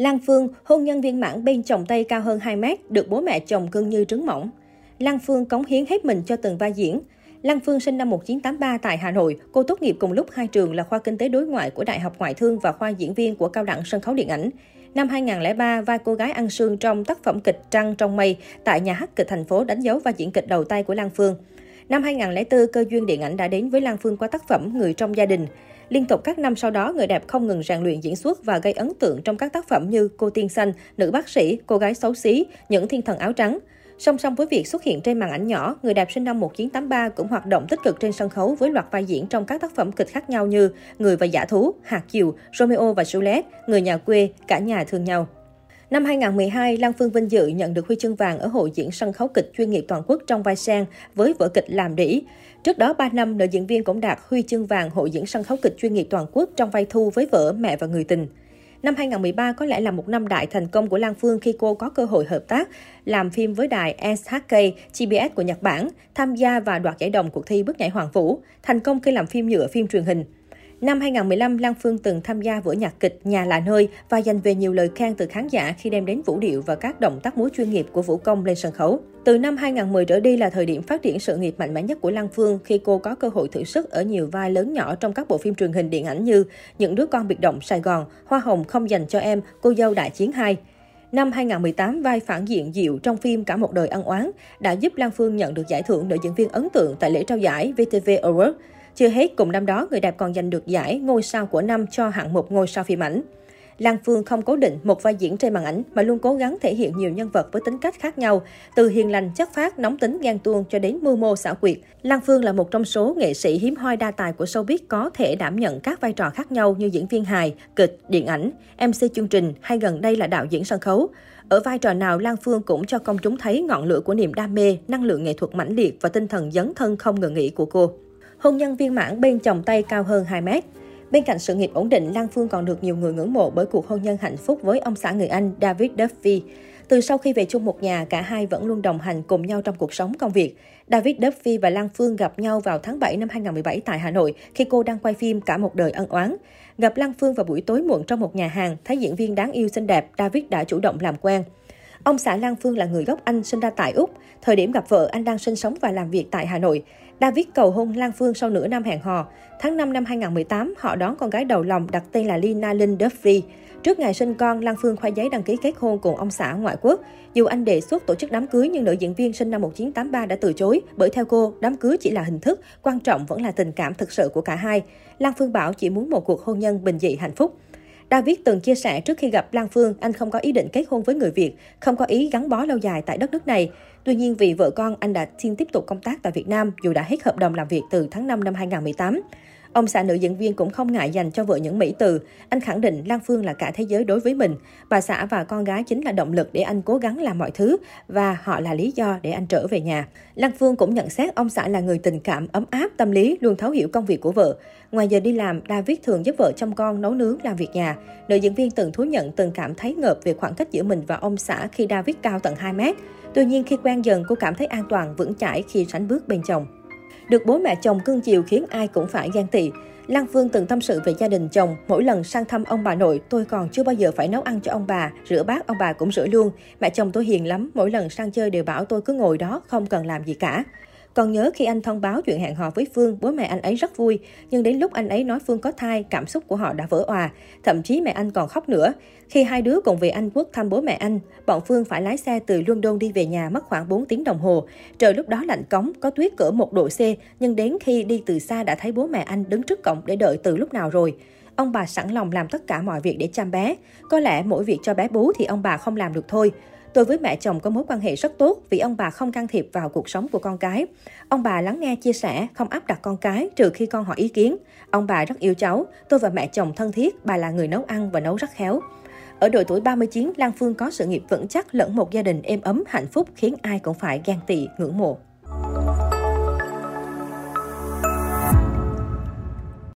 Lan Phương, hôn nhân viên mãn bên chồng Tây cao hơn 2 mét, được bố mẹ chồng cưng như trứng mỏng. Lan Phương cống hiến hết mình cho từng vai diễn. Lan Phương sinh năm 1983 tại Hà Nội. Cô tốt nghiệp cùng lúc hai trường là khoa Kinh tế đối ngoại của Đại học Ngoại thương và khoa diễn viên của Cao đẳng Sân khấu Điện ảnh. Năm 2003, vai cô gái ăn sương trong tác phẩm kịch Trăng trong mây tại nhà hát kịch thành phố đánh dấu vai diễn kịch đầu tay của Lan Phương. Năm 2004, cơ duyên điện ảnh đã đến với Lan Phương qua tác phẩm Người trong gia đình. Liên tục các năm sau đó, người đẹp không ngừng rèn luyện diễn xuất và gây ấn tượng trong các tác phẩm như Cô Tiên Xanh, Nữ Bác Sĩ, Cô Gái Xấu Xí, Những Thiên Thần Áo Trắng. Song song với việc xuất hiện trên màn ảnh nhỏ, người đẹp sinh năm 1983 cũng hoạt động tích cực trên sân khấu với loạt vai diễn trong các tác phẩm kịch khác nhau như Người và Giả Thú, Hạt Chiều, Romeo và Juliet, Người nhà quê, Cả nhà thương nhau. Năm 2012, Lan Phương Vinh Dự nhận được huy chương vàng ở hội diễn sân khấu kịch chuyên nghiệp toàn quốc trong vai sen với vở kịch Làm Đĩ. Trước đó 3 năm, nữ diễn viên cũng đạt huy chương vàng hội diễn sân khấu kịch chuyên nghiệp toàn quốc trong vai thu với vở Mẹ và Người Tình. Năm 2013 có lẽ là một năm đại thành công của Lan Phương khi cô có cơ hội hợp tác làm phim với đài SHK, CBS của Nhật Bản, tham gia và đoạt giải đồng cuộc thi bước nhảy Hoàng Vũ, thành công khi làm phim nhựa phim truyền hình. Năm 2015, Lan Phương từng tham gia vở nhạc kịch Nhà là nơi và giành về nhiều lời khen từ khán giả khi đem đến vũ điệu và các động tác múa chuyên nghiệp của vũ công lên sân khấu. Từ năm 2010 trở đi là thời điểm phát triển sự nghiệp mạnh mẽ nhất của Lan Phương khi cô có cơ hội thử sức ở nhiều vai lớn nhỏ trong các bộ phim truyền hình điện ảnh như Những đứa con biệt động Sài Gòn, Hoa hồng không dành cho em, Cô dâu đại chiến 2. Năm 2018, vai phản diện Diệu trong phim Cả một đời ăn oán đã giúp Lan Phương nhận được giải thưởng nữ diễn viên ấn tượng tại lễ trao giải VTV Award. Chưa hết, cùng năm đó, người đẹp còn giành được giải ngôi sao của năm cho hạng mục ngôi sao phim ảnh. Lan Phương không cố định một vai diễn trên màn ảnh mà luôn cố gắng thể hiện nhiều nhân vật với tính cách khác nhau, từ hiền lành chất phác, nóng tính gan tuông cho đến mưu mô xảo quyệt. Lan Phương là một trong số nghệ sĩ hiếm hoi đa tài của showbiz có thể đảm nhận các vai trò khác nhau như diễn viên hài, kịch, điện ảnh, MC chương trình hay gần đây là đạo diễn sân khấu. Ở vai trò nào, Lan Phương cũng cho công chúng thấy ngọn lửa của niềm đam mê, năng lượng nghệ thuật mãnh liệt và tinh thần dấn thân không ngừng nghỉ của cô. Hôn nhân viên mãn bên chồng tay cao hơn 2 mét. Bên cạnh sự nghiệp ổn định, Lan Phương còn được nhiều người ngưỡng mộ bởi cuộc hôn nhân hạnh phúc với ông xã người Anh David Duffy. Từ sau khi về chung một nhà, cả hai vẫn luôn đồng hành cùng nhau trong cuộc sống công việc. David Duffy và Lan Phương gặp nhau vào tháng 7 năm 2017 tại Hà Nội khi cô đang quay phim Cả một đời ân oán. Gặp Lan Phương vào buổi tối muộn trong một nhà hàng, thấy diễn viên đáng yêu xinh đẹp, David đã chủ động làm quen. Ông xã Lan Phương là người gốc Anh sinh ra tại Úc. Thời điểm gặp vợ, anh đang sinh sống và làm việc tại Hà Nội. David cầu hôn Lan Phương sau nửa năm hẹn hò. Tháng 5 năm 2018, họ đón con gái đầu lòng đặt tên là Lina Linh Duffy. Trước ngày sinh con, Lan Phương khoai giấy đăng ký kết hôn cùng ông xã ngoại quốc. Dù anh đề xuất tổ chức đám cưới nhưng nữ diễn viên sinh năm 1983 đã từ chối bởi theo cô, đám cưới chỉ là hình thức, quan trọng vẫn là tình cảm thực sự của cả hai. Lan Phương bảo chỉ muốn một cuộc hôn nhân bình dị hạnh phúc. David từng chia sẻ trước khi gặp Lan Phương, anh không có ý định kết hôn với người Việt, không có ý gắn bó lâu dài tại đất nước này. Tuy nhiên vì vợ con, anh đã xin tiếp tục công tác tại Việt Nam dù đã hết hợp đồng làm việc từ tháng 5 năm 2018. Ông xã nữ diễn viên cũng không ngại dành cho vợ những mỹ từ. Anh khẳng định Lan Phương là cả thế giới đối với mình. Bà xã và con gái chính là động lực để anh cố gắng làm mọi thứ và họ là lý do để anh trở về nhà. Lan Phương cũng nhận xét ông xã là người tình cảm, ấm áp, tâm lý, luôn thấu hiểu công việc của vợ. Ngoài giờ đi làm, David thường giúp vợ chăm con, nấu nướng, làm việc nhà. Nữ diễn viên từng thú nhận từng cảm thấy ngợp về khoảng cách giữa mình và ông xã khi David cao tận 2 mét. Tuy nhiên khi quen dần, cô cảm thấy an toàn, vững chãi khi sánh bước bên chồng. Được bố mẹ chồng cưng chiều khiến ai cũng phải ghen tị. Lan Phương từng tâm sự về gia đình chồng, mỗi lần sang thăm ông bà nội, tôi còn chưa bao giờ phải nấu ăn cho ông bà, rửa bát ông bà cũng rửa luôn. Mẹ chồng tôi hiền lắm, mỗi lần sang chơi đều bảo tôi cứ ngồi đó, không cần làm gì cả. Còn nhớ khi anh thông báo chuyện hẹn hò với Phương, bố mẹ anh ấy rất vui. Nhưng đến lúc anh ấy nói Phương có thai, cảm xúc của họ đã vỡ òa. Thậm chí mẹ anh còn khóc nữa. Khi hai đứa cùng về Anh Quốc thăm bố mẹ anh, bọn Phương phải lái xe từ London đi về nhà mất khoảng 4 tiếng đồng hồ. Trời lúc đó lạnh cống, có tuyết cỡ 1 độ C, nhưng đến khi đi từ xa đã thấy bố mẹ anh đứng trước cổng để đợi từ lúc nào rồi. Ông bà sẵn lòng làm tất cả mọi việc để chăm bé. Có lẽ mỗi việc cho bé bú thì ông bà không làm được thôi. Tôi với mẹ chồng có mối quan hệ rất tốt vì ông bà không can thiệp vào cuộc sống của con cái. Ông bà lắng nghe chia sẻ, không áp đặt con cái trừ khi con hỏi ý kiến. Ông bà rất yêu cháu, tôi và mẹ chồng thân thiết, bà là người nấu ăn và nấu rất khéo. Ở độ tuổi 39, Lan Phương có sự nghiệp vững chắc lẫn một gia đình êm ấm hạnh phúc khiến ai cũng phải ghen tị, ngưỡng mộ.